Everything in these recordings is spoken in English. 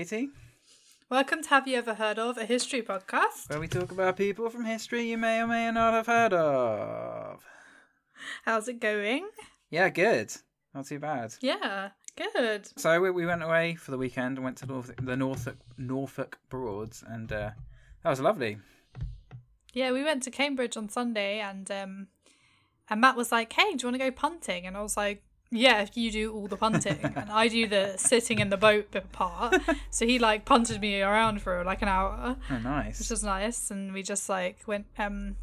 Katie, Welcome to Have You Ever Heard of, a history podcast. where we talk about people from history you may or may not have heard of. How's it going? Yeah, good. Not too bad. Yeah, good. So we, we went away for the weekend and went to North, the Norfolk Norfolk Broads, and uh, that was lovely. Yeah, we went to Cambridge on Sunday and um and Matt was like, Hey, do you want to go punting? And I was like, Yeah, you do all the punting and I do the sitting in the boat part. So he like punted me around for like an hour, Oh, nice. which was nice. And we just like went um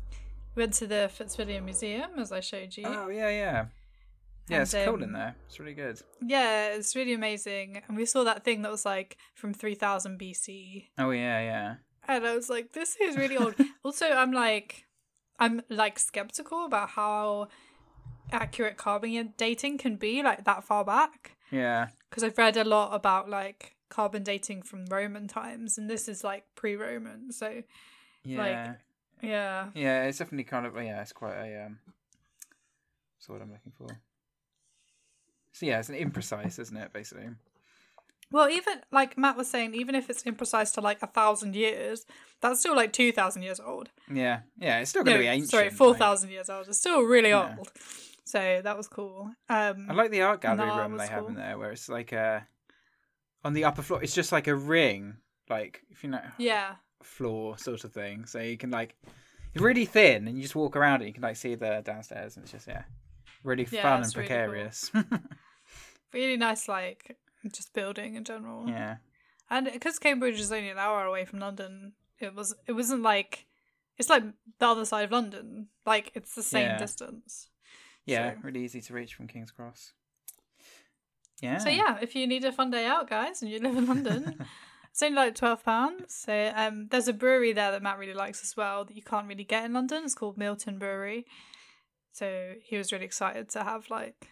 went to the Fitzwilliam Museum as I showed you. Oh yeah, yeah. Yeah, And, it's um, in there. It's really good. Yeah, it's really amazing. And we saw that thing that was like from 3000 BC. Oh yeah, yeah. And I was like, this is really old. also, I'm like, I'm like skeptical about how accurate carbon dating can be like that far back. Yeah. Because I've read a lot about like carbon dating from Roman times, and this is like pre Roman. So, Yeah. yeah. yeah, it's definitely kind of yeah, it's quite a um what's what I'm looking for. So yeah, it's an imprecise, isn't it, basically? Well, even like Matt was saying, even if it's imprecise to like a thousand years, that's still like 2,000 years old. Yeah. Yeah, it's still gonna No, be ancient. sorry, like- four thousand years old. It's still really Yeah. old. So that was cool. Um, I like the art gallery room they have in there where it's like a on the upper floor it's just like a ring, like if you know yeah, floor sort of thing. So you can like it's really thin and you just walk around it, you can like see the downstairs and it's just yeah. Really Yeah, fun and it's really cool. precarious. really nice. Like just building in general. yeah. and because Cambridge is only an hour away from London, it was it wasn't like it's like the other side of London. Like it's the same Yeah. distance. Yeah, So- really easy to reach from King's Cross. Yeah. So yeah, if you need a fun day out, guys, and you live in London, it's only like twelve pounds. So um, there's a brewery there that Matt really likes as well that you can't really get in London. It's called Milton Brewery. So he was really excited to have like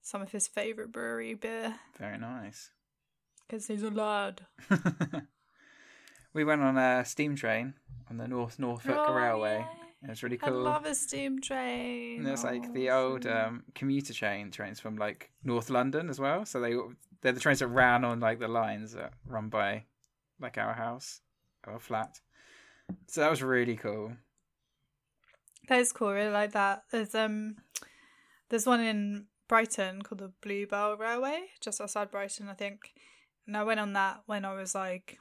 some of his favorite brewery beer Very nice. because he's a lad. we went on a steam train on the North Norfolk Oh, Railway. yay. It was really cool. I love a steam train. And there's like Oh, the old um, commuter train trains from like North London as well. So they they're the trains that ran on like the lines that run by like our house, our flat. So that was really cool. That is cool. I really like that. There's um, there's one in Brighton called the Bluebell Railway, just outside Brighton, I think. And I went on that when I was like,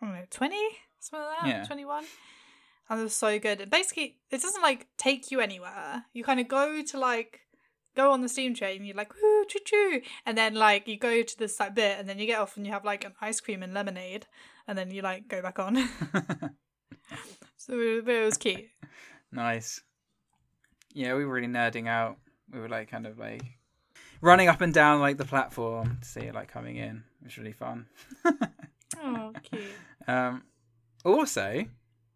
I don't know, twenty, something like that, Yeah. twenty one. And it was so good. And basically, it doesn't like take you anywhere. You kind of go to like go on the steam train. And you're like, woo, choo choo, and then like you go to this like bit, and then you get off and you have like an ice cream and lemonade, and then you like go back on. so it, it was cute. nice. Yeah, we were really nerding out. We were like kind of like running up and down like the platform to see it like coming in. It was really fun. Oh, cute. Um, also,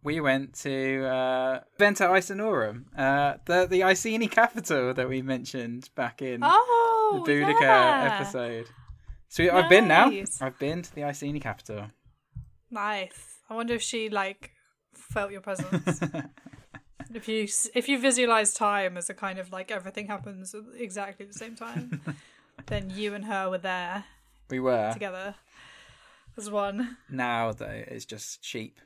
we went to uh, Venta Icenorum, uh, the the Iceni capital that we mentioned back in Oh, the Boudica yeah. episide. So we- I've been now. I've been to the Iceni capital. Nice. I wonder if she like felt your presence. if you if you visualize time as a kind of like everything happens at exactly the same time, then you and her were there we were. together as one. Now though, it's just sheep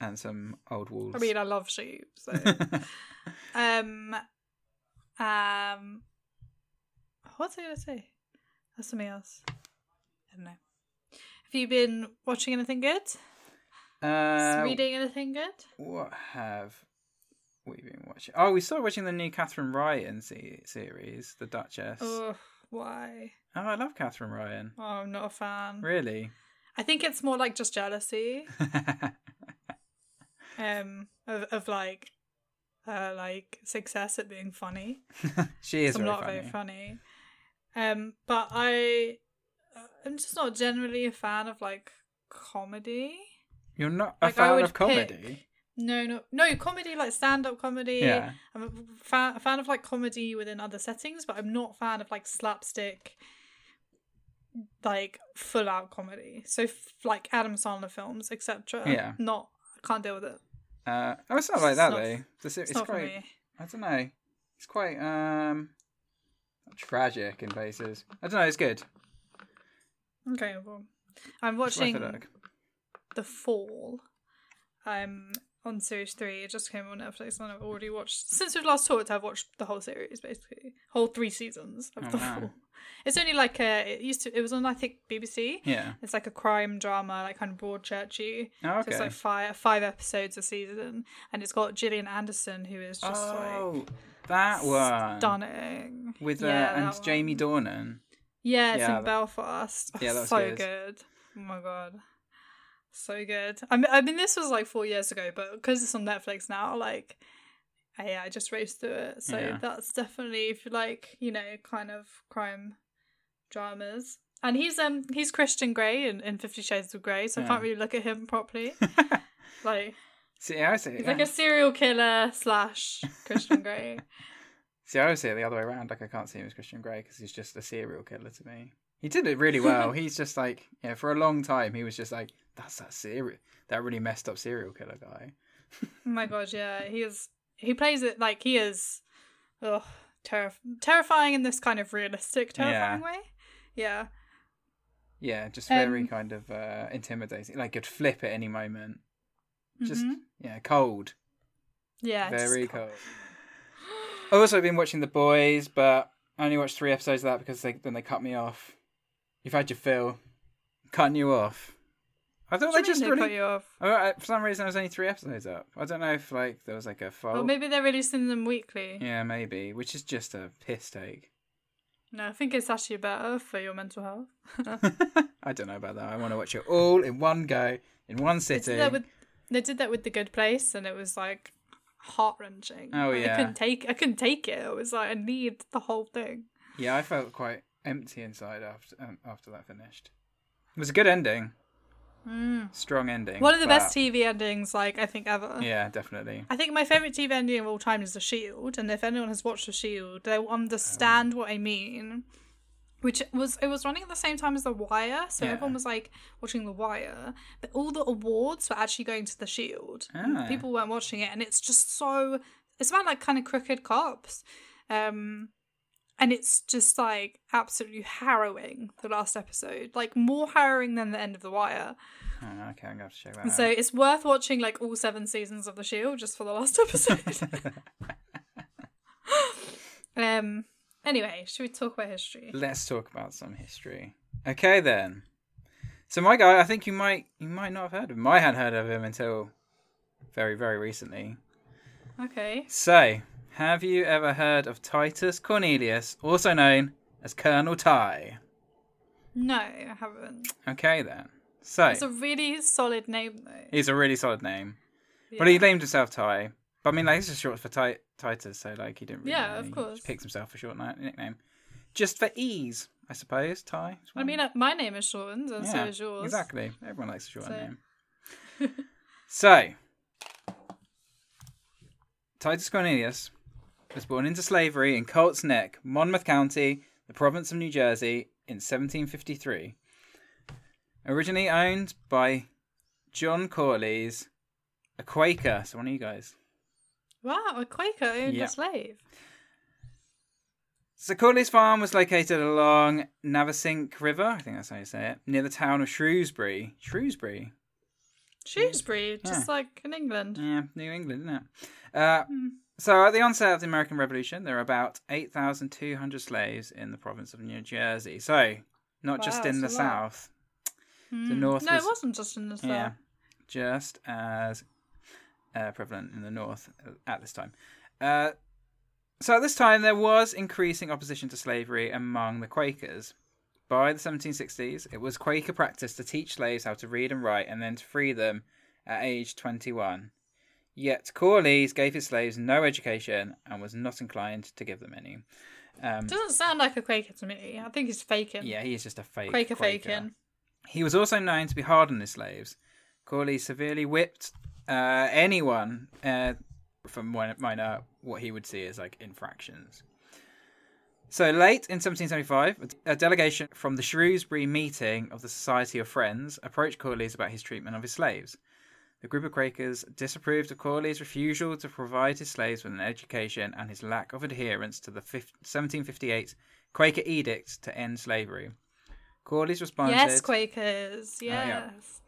and some old walls. I mean, I love sheep. So, um, um, what's I gonna say? That's something else. I don't know. Have you been watching anything good? uh, Reading anything good? What have we been watching? Oh, we started watching the new Katherine Ryan se- series, The Duchess. Oh, why? Oh, I love Katherine Ryan. Oh, I'm not a fan. Really? I think it's more like just jealousy. Um, of of like, uh, like success at being funny. she is I'm not funny. very funny. Um, but I, uh, I'm just not generally a fan of like comedy. You're not a Like, fan of comedy. pick- No, no, no comedy like stand up comedy. Yeah. I'm a fan, a fan of like comedy within other settings, but I'm not a fan of like slapstick, like full out comedy. So f- like Adam Sandler films, etc. Yeah. Not I can't deal with it. Uh, oh, it's not like that not- though. It's, It's, quite. I don't know. It's quite um tragic in places. I don't know. It's good. Okay, well, I'm It's worth a watching. The Fall. Um, on series three. It just came on Netflix, and I've already watched. Since we've last talked, I've watched the whole series, basically, whole three seasons of Oh, The wow. Fall. It's only like a. It used to. It was on I think BBC. Yeah. It's like a crime drama, like kind of Broadchurchy. Oh, So okay. it's like five five episodes a season, and it's got Gillian Anderson, who is just oh, like that one stunning with uh, Yeah, and Jamie. Dornan. Yeah, it's Yeah, in that- Belfast. Yeah, that was so good. good. Oh my god, so good. I mean, I mean, this was like four years ago, but because it's on Netflix now, like, yeah, I just raced through it. So Yeah. that's definitely if you like, you know, kind of crime dramas. And he's um he's Christian Grey in, in Fifty Shades of Grey, so I can't really look at him properly. like See, I see. he's it, like a serial killer slash Christian Grey. See, I always see it the other way around. Like I can't see him as Christian Grey because he's just a serial killer to me. He did it really well. he's just like, yeah, for a long time he was just like, that's that serial, that really messed up serial killer guy. Oh my god, yeah, he is. He plays it like he is, ugh, terrif- terrifying in this kind of realistic, terrifying way. Yeah, Yeah, just very Um, kind of uh, intimidating. Like could flip at any moment. Just Mhm. yeah, cold, yeah, very co- cold. I've also been watching The Boys, but I only watched three episodes of that because they, then they cut me off. You've had your fill, cutting you off. I thought they just they really. you off? Oh, I- for some reason, there was only three episodes up. I don't know if like there was like a fault. Or maybe they're releasing them weekly. Yeah, maybe, which is just a piss take. No, I think it's actually better for your mental health. I don't know about that. I want to watch it all in one go, in one they sitting. did that with they did that with the Good Place, and it was like heart wrenching. Oh, I yeah. couldn't take I couldn't take it. It was like I need the whole thing. Yeah, I felt quite empty inside after um, after that finished. It was a good ending, Mm. strong ending. One of the best TV endings, like I think ever. Yeah, definitely. I think my favorite TV ending of all time is The Shield, and if anyone has watched The Shield, they'll understand what I mean. Which was it was running at the same time as The Wire, so Yeah. everyone was like watching The Wire, but all the awards were actually going to The Shield. Ah. People weren't watching it, and it's just so it's about like kind of crooked cops, um, and it's just like absolutely harrowing. The last episode, like more harrowing than the end of The Wire. Oh, okay, I'm gonna have to check that And so out. it's worth watching like all seven seasons of The Shield just for the last episode. um. Anyway, should we talk about history? Let's talk about some history. Okay then. So my guy, I think you might you might not have heard of him. I hadn't heard of him until very very recently. Okay. So, have you ever heard of Titus Cornelius, also known as Colonel Ty? No, I haven't. Okay then. So It's a really solid name though. he's a really solid name. Yeah. But he named himself Ty. But I mean, like, this is short for Ti- Titus, so like he didn't. Really Yeah, know. of He course. just picks himself a short nickname, just for ease, I suppose. Ty. I mean, uh, my name is shortened, and so is yours. Exactly. Everyone likes a short So- name. so, Titus Cornelius was born into slavery in Colts Neck, Monmouth County, the province of New Jersey, in 1753. Originally owned by John Corlies, a Quaker. So, one of you guys. Wow, a Quaker owned Yeah. a slave. So Corlies' farm was located along Navesink River, I think that's how you say it, near the town of Shrewsbury. Shrewsbury? Shrewsbury, just like in England. Yeah, New England, isn't it? Uh, Hmm. So at the onset of the American Revolution, there were about 8,200 slaves in the province of New Jersey. So, not just in the that's a lot. south. Hmm. north No, was- it wasn't just in the south. Yeah, just as uh, prevalent in the north at this time. Uh, so at this time, there was increasing opposition to slavery among the Quakers. By the 1760s, it was Quaker practice to teach slaves how to read and write and then to free them at age 21. Yet Corlies gave his slaves no education and was not inclined to give them any. Um, Doesn't sound like a Quaker to me. I think he's faking. yeah, he is just a fake Quaker, Quaker. faking. He was also known to be hard on his slaves. Corley severely whipped uh, anyone uh, from minor what he would see as like infractions. So late in 1775, a delegation from the Shrewsbury meeting of the Society of Friends approached Corlies about his treatment of his slaves. The group of Quakers disapproved of Corlies' refusal to provide his slaves with an education and his lack of adherence to the 1758 Quaker Edict to end slavery. Corlies responded. Yes, Quakers. Oh, yeah. Yes.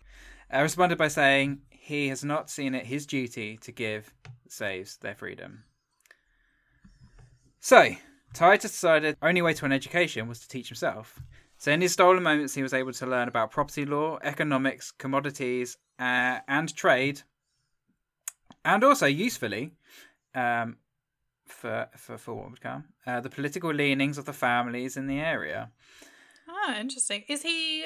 uh, responded by saying he has not seen it his duty to give slaves their freedom. So, Titus decided the only way to an education was to teach himself. So, in his stolen moments, he was able to learn about property law, economics, commodities, uh, and trade, and also usefully, um, for for for what would come, uh, the political leanings of the families in the area. Oh, interesting. Is he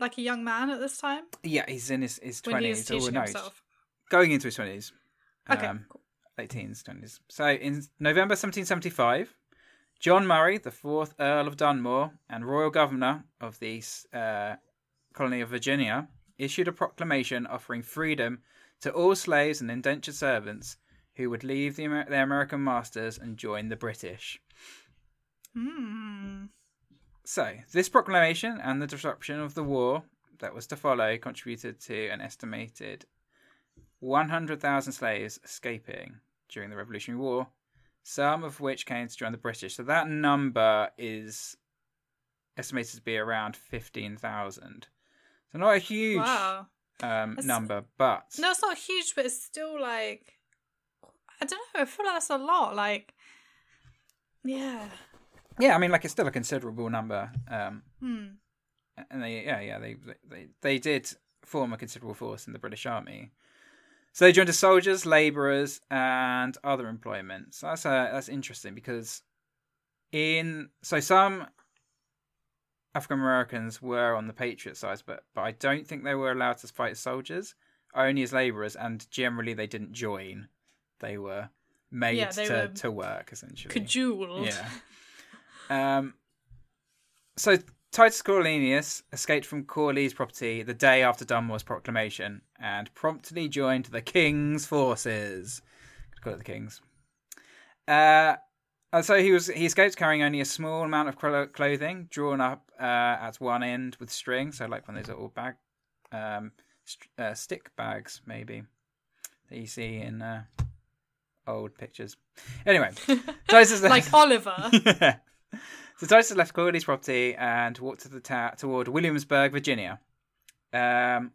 like a young man at this time Yeah, he's in his his twenties he's or no, going into his twenties. Okay. Um, cool. late teens, twenties. So in November 1775, John Murray, the fourth Earl of Dunmore and Royal Governor of the uh, colony of Virginia, issued a proclamation offering freedom to all slaves and indentured servants who would leave the, their American masters and join the British. Hmm. So, this proclamation and the disruption of the war that was to follow contributed to an estimated 100,000 slaves escaping during the Revolutionary War, some of which came to join the British. So, that number is estimated to be around 15,000. So, not a huge Wow. um, That's- number, but No, it's not huge, but it's still like I don't know. I feel like that's a lot. Like, yeah. yeah, I mean, like it's still a considerable number. Um, Hmm. and they yeah yeah they they they did form a considerable force in the British Army. So they joined as soldiers, labourers, and other employment. So that's uh, that's interesting because in so some African Americans were on the Patriot side, but but I don't think they were allowed to fight as soldiers, only as labourers, and generally they didn't join. They were made Yeah, they to, were to work essentially. Cajoled. Yeah. Um. So Titus Cornelius escaped from Corlies' property the day after Dunmore's proclamation and promptly joined the king's forces. Could call it the king's. Uh. And so he was he escaped carrying only a small amount of clothing drawn up uh, at one end with string, so like one of those little bag, um, st- uh, stick bags maybe that you see in uh, old pictures. Anyway, Titus like Oliver. yeah. So Titus left Corlies' property and walked to the ta- toward Williamsburg, Virginia. Um,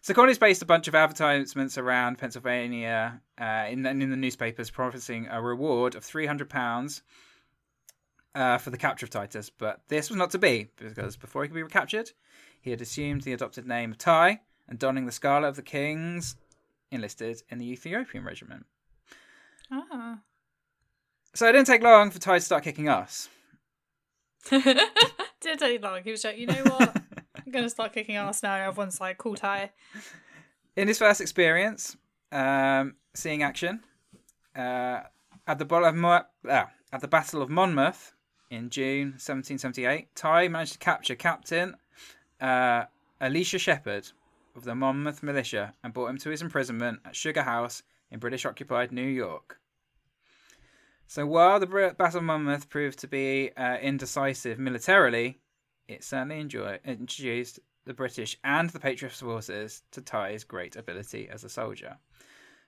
so Corlies based a bunch of advertisements around Pennsylvania uh, in, the, in the newspapers, promising a reward of three hundred pounds uh, for the capture of Titus. But this was not to be because before he could be recaptured, he had assumed the adopted name of Ty and donning the scarlet of the kings, enlisted in the Ethiopian regiment. oh. So it didn't take long for Ty to start kicking ass. Didn't. He was like, you know what? I'm gonna start kicking ass now. Everyone's like, cool tie. In his first experience um, seeing action uh, at the Battle of Mo- ah, at the Battle of Monmouth in June 1778, Ty managed to capture Captain uh, Elisha Shepherd of the Monmouth militia and brought him to his imprisonment at Sugar House in British-occupied New York. So while the Battle of Monmouth proved to be uh, indecisive militarily, it certainly enjoy- introduced the British and the Patriot forces to Ty's great ability as a soldier.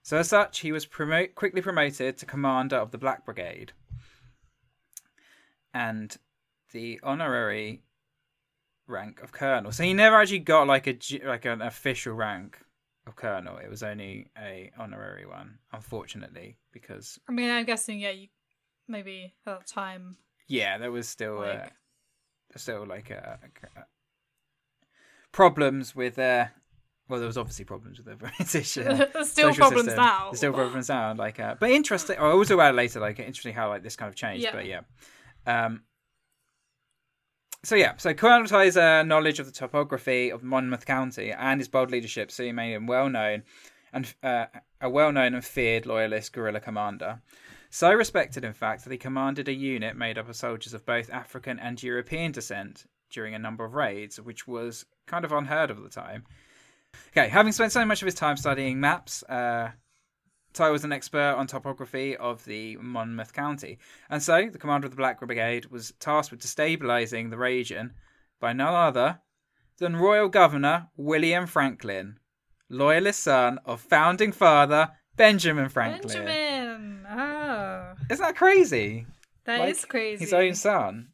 So, as such, he was promote- quickly promoted to commander of the Black Brigade, and the honorary rank of colonel. So he never actually got like a like an official rank of colonel. It was only a honorary one, unfortunately, because I mean, I'm guessing, yeah, you maybe at that time. yeah, there was still uh, Like- still like a, a- problems with uh well there was obviously problems with the British uh, There's still problems system. now. There's still problems now like uh, but interesting oh, I'll talk about later like interesting how like this kind of changed Yeah. but yeah um so yeah, so Ty's uh, knowledge of the topography of Monmouth County and his bold leadership soon made him well known and uh, a well known and feared loyalist guerrilla commander. So respected, in fact, that he commanded a unit made up of soldiers of both African and European descent during a number of raids, which was kind of unheard of at the time. Okay, having spent so much of his time studying maps, uh, Ty was an expert on topography of the Monmouth County, and so the commander of the Black Brigade was tasked with destabilizing the region by none other than Royal Governor William Franklin, loyalist son of founding father Benjamin Franklin. Benjamin. Oh, Isn't that crazy? that is Like, crazy. His own son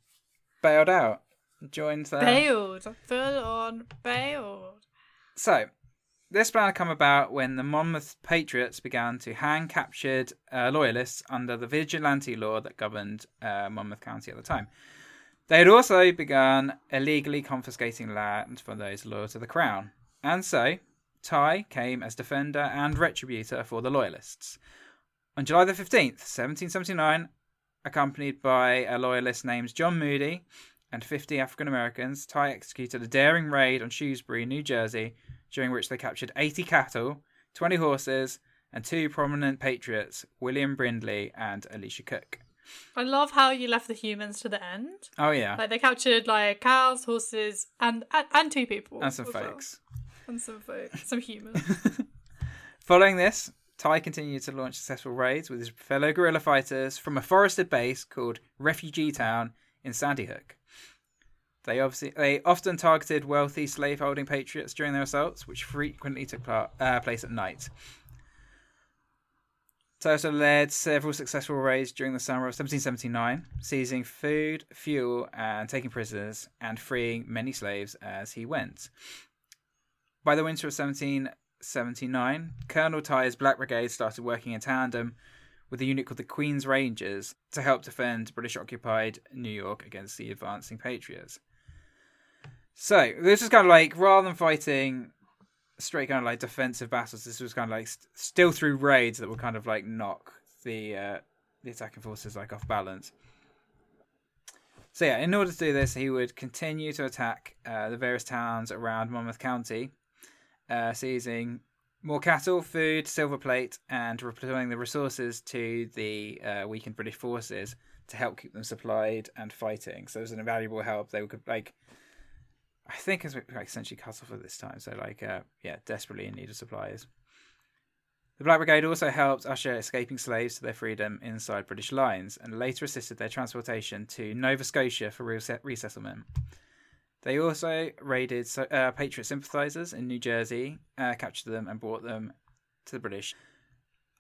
bailed out. joined the Bailed. Full on bailed. So, this plan had come about when the Monmouth Patriots began to hang captured uh, loyalists under the vigilante law that governed uh, Monmouth County at the time. They had also begun illegally confiscating land for those loyal to the crown. And so, Ty came as defender and retributor for the loyalists. On July the 15th, 1779, accompanied by a loyalist named John Moody and 50 African Americans, Ty executed a daring raid on Shrewsbury, New Jersey, during which they captured 80 cattle, 20 horses, and two prominent patriots, William Brindley and Elisha Cook. I love how you left the humans to the end. Oh, yeah. Like they captured like cows, horses, and and, and two people. and some as well. And some folks. Some humans. Following this, Ty continued to launch successful raids with his fellow guerrilla fighters from a forested base called Refugee Town in Sandy Hook. They obviously they often targeted wealthy slaveholding patriots during their assaults, which frequently took uh, place at night. Also led several successful raids during the summer of 1779, seizing food, fuel, and taking prisoners, and freeing many slaves as he went. By the winter of 1779, Colonel Ty's Black Brigade started working in tandem with a unit called the Queen's Rangers to help defend British occupied New York against the advancing Patriots. So, this was kind of like, rather than fighting straight kind of like defensive battles, this was kind of like st- still through raids that would kind of like knock the uh, the attacking forces like off balance. So yeah, in order to do this, he would continue to attack uh, the various towns around Monmouth County, uh, seizing more cattle, food, silver plate, and returning the resources to the uh, weakened British forces to help keep them supplied and fighting. So it was an invaluable help. They could like, I think, it's like essentially cut off at this time. So like, uh, yeah, desperately in need of supplies. The Black Brigade also helped usher escaping slaves to their freedom inside British lines, and later assisted their transportation to Nova Scotia for resettlement. They also raided uh, Patriot sympathisers in New Jersey, uh, captured them, and brought them to the British.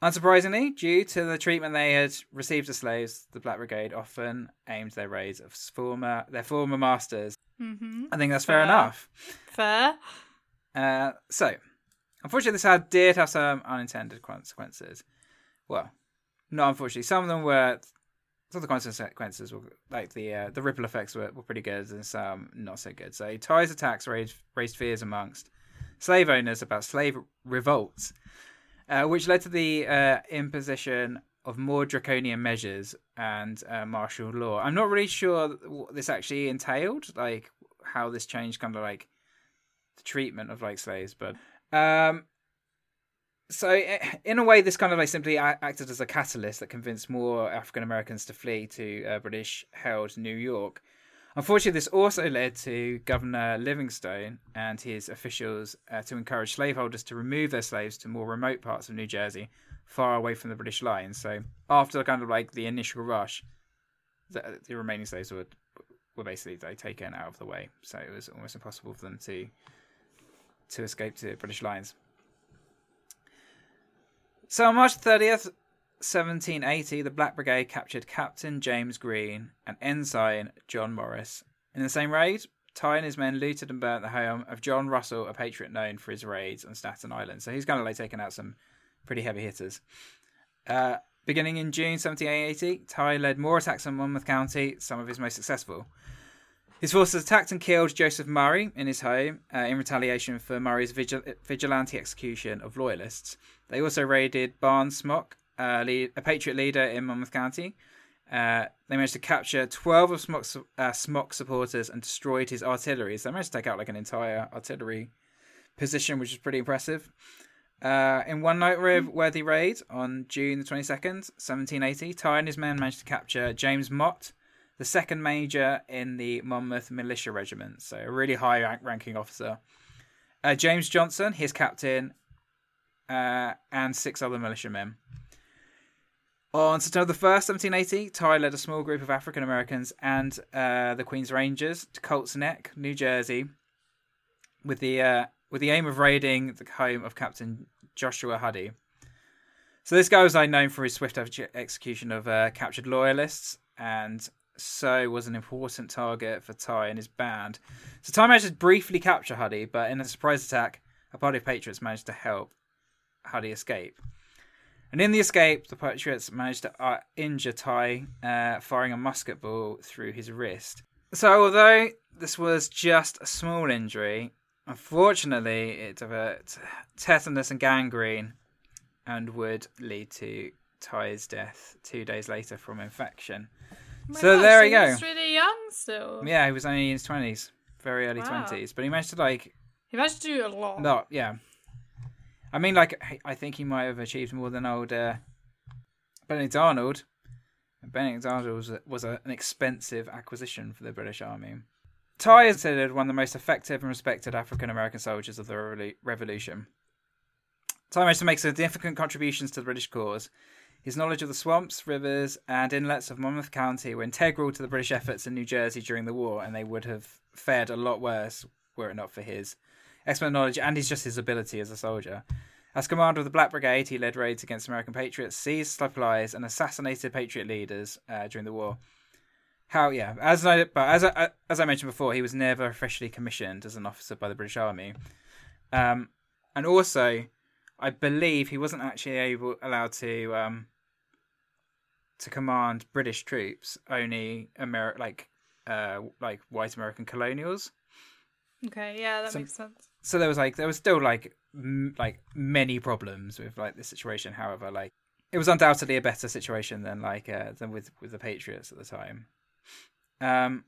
Unsurprisingly, due to the treatment they had received as slaves, the Black Brigade often aimed their raids at former their former masters. Mm-hmm. I think that's fair Fair. enough. Fair. Uh, so, unfortunately, this had did have some unintended consequences. Well, not unfortunately, some of them were. Some of the consequences were like the uh, the ripple effects were, were pretty good, and some not so good. So, Ty's attacks raised raised fears amongst slave owners about slave revolts, uh, which led to the uh, imposition of more draconian measures and uh, martial law. I'm not really sure what this actually entailed, like how this changed kind of like the treatment of like slaves, but um, so in a way, this kind of like simply acted as a catalyst that convinced more African Americans to flee to uh, British-held New York. Unfortunately, this also led to Governor Livingston and his officials uh, to encourage slaveholders to remove their slaves to more remote parts of New Jersey, far away from the British lines. So after kind of like the initial rush, the, the remaining slaves were were basically like, taken out of the way. So it was almost impossible for them to to escape to British lines. So on March 30th, 1780, the Black Brigade captured Captain James Green and Ensign John Morris. In the same raid, Ty and his men looted and burnt the home of John Russell, a patriot known for his raids on Staten Island. So he's kind of like taken out some pretty heavy hitters. Uh, beginning in June 1780, Ty led more attacks on Monmouth County, some of his most successful. His forces attacked and killed Joseph Murray in his home uh, in retaliation for Murray's vigil- vigilante execution of loyalists. They also raided Barnes Smock, uh, lead- a patriot leader in Monmouth County. Uh, they managed to capture 12 of Smock's, uh, Smock supporters and destroyed his artillery. So they managed to take out like an entire artillery position, which is pretty impressive. Uh, in one noteworthy raid on June the 22nd, 1780, Ty and his men managed to capture James Mott, the second major in the Monmouth Militia Regiment, so a really high rank- ranking officer. Uh, James Johnson, his captain, uh, and six other militiamen. On September the 1st, 1780, Ty led a small group of African Americans and uh, the Queen's Rangers to Colts Neck, New Jersey, with the uh, with the aim of raiding the home of Captain Joshua Huddy. So this guy was known for his swift execution of uh, captured loyalists and so was an important target for Ty and his band. So Ty managed to briefly capture Huddy, but in a surprise attack, a party of patriots managed to help Huddy escape. And in the escape, the patriots managed to uh, injure Ty, uh, firing a musket ball through his wrist. So although this was just a small injury, unfortunately it developed tetanus and gangrene and would lead to Ty's death two days later from infection. Oh So gosh, there he we go. was really young still. Yeah, he was only in his twenties, very early Wow. twenties, but he managed to like He managed to do a lot. not yeah. I mean, like I- I think he might have achieved more than old uh, Benedict Arnold. Benedict Arnold was, a, was a, an expensive acquisition for the British Army. Ty is considered one of the most effective and respected African American soldiers of the Revolu- Revolution. Ty managed to make significant contributions to the British cause. His knowledge of the swamps, rivers, and inlets of Monmouth County were integral to the British efforts in New Jersey during the war, and they would have fared a lot worse were it not for his expert knowledge and his just his ability as a soldier. As commander of the Black Brigade, he led raids against American patriots, seized supplies, and assassinated patriot leaders uh, during the war. How, yeah, as I but as I as I mentioned before, he was never officially commissioned as an officer by the British Army, um, and also, I believe he wasn't actually able allowed to um, to command British troops, only Amer like uh, like white American colonials Okay, yeah, that So- makes sense. so there was like there was still like m- like many problems with like this situation. However, like it was undoubtedly a better situation than like uh, than with with the Patriots at the time. Um,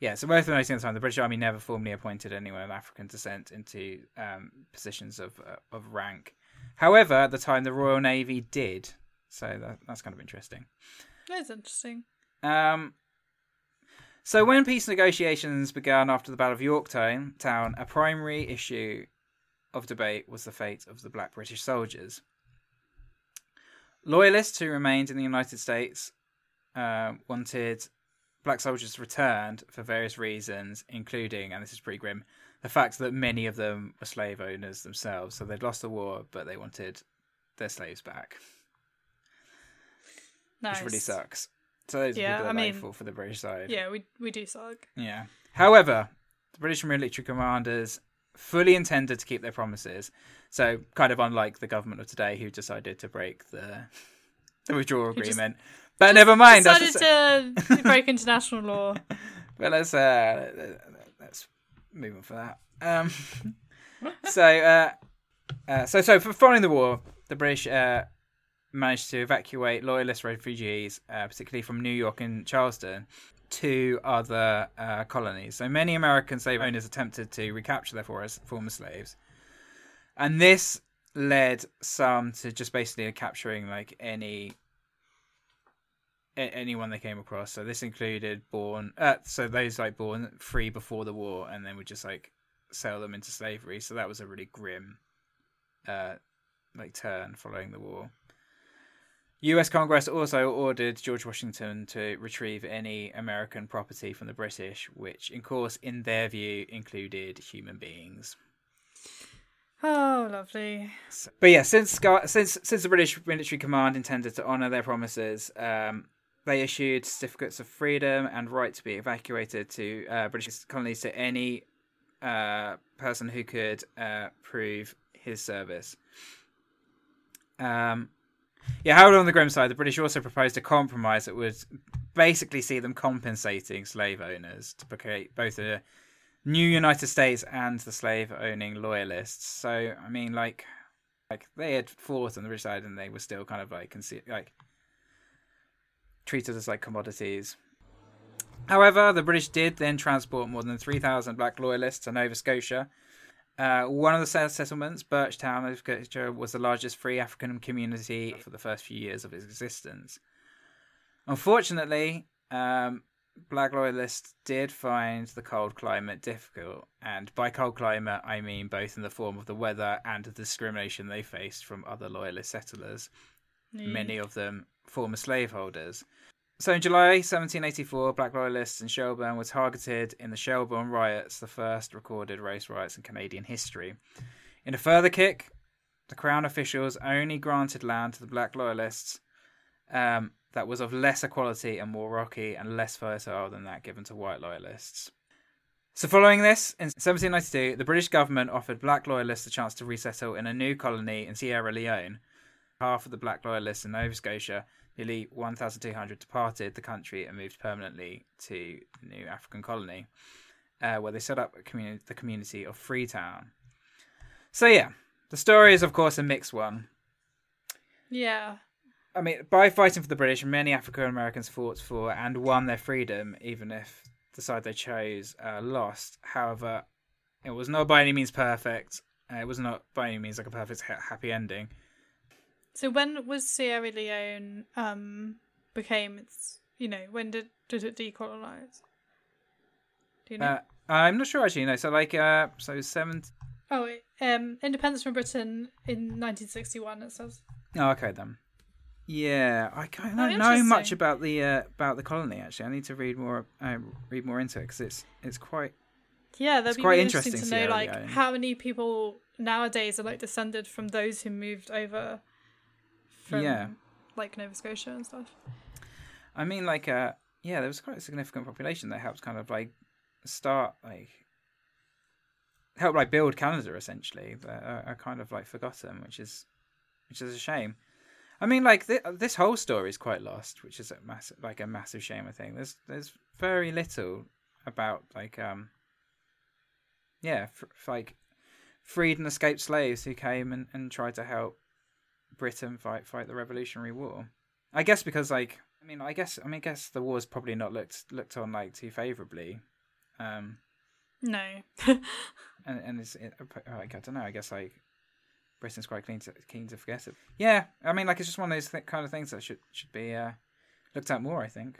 yeah, so worth noting at the time, the British Army never formally appointed anyone of African descent into um, positions of uh, of rank. However, at the time, the Royal Navy did, so that, that's kind of interesting. That's interesting. Um, so when peace negotiations began after the Battle of Yorktown, town, a primary issue of debate was the fate of the black British soldiers. Loyalists who remained in the United States uh, wanted black soldiers returned for various reasons, including, and this is pretty grim, the fact that many of them were slave owners themselves. So they'd lost the war, but they wanted their slaves back, Nice. which really sucks. So those Yeah, people are I mean- for the British side. Yeah, we we do suck. Yeah. However, the British military commanders fully intended to keep their promises. So, kind of unlike the government of today, who decided to break the the withdrawal Who just- But never mind. That's Decided just, to break international law. but let's uh, let's move on for that. Um, so, uh, uh, so so for following the war, the British uh, managed to evacuate loyalist refugees, uh, particularly from New York and Charleston, to other uh, colonies. So many American slave owners attempted to recapture their former slaves, and this led some to just basically capturing like any anyone they came across. So this included born, uh, so those like born free before the war, and then would just like sell them into slavery. So that was a really grim, uh, like turn following the war. U.S. Congress also ordered George Washington to retrieve any American property from the British, which, of course, in their view, included human beings. Oh, lovely. But yeah, since since since the British military command intended to honour their promises, um, they issued certificates of freedom and right to be evacuated to uh, British colonies to any uh, person who could uh, prove his service. Um, yeah, however, on the grim side, the British also proposed a compromise that would basically see them compensating slave owners to placate both the new United States and the slave-owning loyalists. So, I mean, like, like they had fought on the British side, and they were still kind of like, conce- like treated as like commodities. However, the British did then transport more than 3,000 black loyalists to Nova Scotia. Uh, one of the set- settlements, Birchtown, Nova Scotia, was the largest free African community for the first few years of its existence. Unfortunately, um, black loyalists did find the cold climate difficult, and by cold climate, I mean both in the form of the weather and the discrimination they faced from other loyalist settlers many of them former slaveholders. So in July 1784, black loyalists in Shelburne were targeted in the Shelburne riots, the first recorded race riots in Canadian history. In a further kick, the Crown officials only granted land to the black loyalists um, that was of lesser quality and more rocky and less fertile than that given to white loyalists. So, following this, in 1792, the British government offered black loyalists a chance to resettle in a new colony in Sierra Leone. Half of the black loyalists in Nova Scotia, nearly 1,200, departed the country and moved permanently to the new African colony, uh, where they set up communi- the community of Freetown. So, yeah, the story is, of course, a mixed one. Yeah. I mean, by fighting for the British, many African Americans fought for and won their freedom, even if the side they chose uh, lost. However, it was not by any means perfect. Uh, it was not by any means like a perfect ha- happy ending. So when was Sierra Leone um became its you know when did did it decolonize? Do you know? Uh, I'm not sure actually. No, so like uh, so seven. oh, um, independence from Britain in 1961. It says. Oh, okay then. Yeah, I Oh, don't know much about the uh, about the colony. Actually, I need to read more uh, read more into it because it's it's quite Yeah, that'd It's be quite really interesting, interesting, to know Sierra like Leone. how many people nowadays are like descended from those who moved over from Yeah. like Nova Scotia and stuff. I mean, like, uh, yeah, there was quite a significant population that helped kind of like start like help like build Canada essentially. That are, are kind of like forgotten, which is which is a shame. I mean, like th- this whole story is quite lost, which is a massive like a massive shame. I think there's there's very little about like um yeah f- like freed and escaped slaves who came and, and tried to help Britain fight fight the Revolutionary War. I guess because like I mean I guess I mean I guess the war's probably not looked looked on like too favorably, um, No. and and it's it, like I don't know I guess like Britain's quite keen to keen to forget it. Yeah, I mean like it's just one of those th- kind of things that should should be uh, looked at more. I think.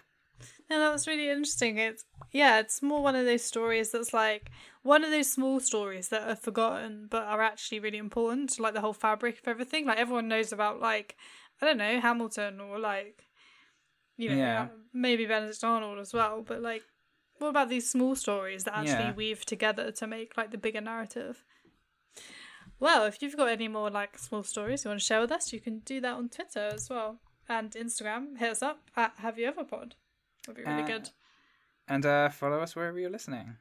No, that was really interesting. It's yeah, it's more one of those stories that's like one of those small stories that are forgotten but are actually really important to like the whole fabric of everything. Like everyone knows about like I don't know Hamilton or like you know Yeah. maybe Benedict Arnold as well. But like, what about these small stories that actually Yeah. weave together to make like the bigger narrative? Well, if you've got any more like small stories you want to share with us, you can do that on Twitter as well and Instagram. Hit us up at Have You Ever Pod. Would be really Uh, good. And uh, follow us wherever you're listening.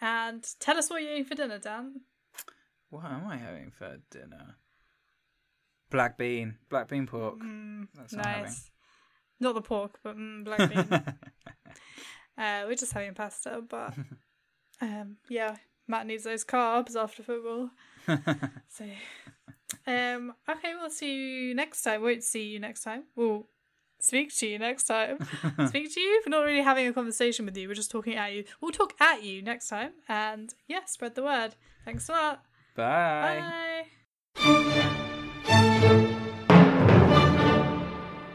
And tell us what you're eating for dinner, Dan. What am I having for dinner? Black bean, black bean pork. Mm, That's nice. Not the pork, but mm, black bean. uh, we're just having pasta, but um, yeah, Matt needs those carbs after football. So, um, okay, we'll see you next time. Won't see you next time. We'll speak to you next time. speak to you. We're not really having a conversation with you. We're just talking at you. We'll talk at you next time. And yeah, spread the word. Thanks a lot. Bye. Bye.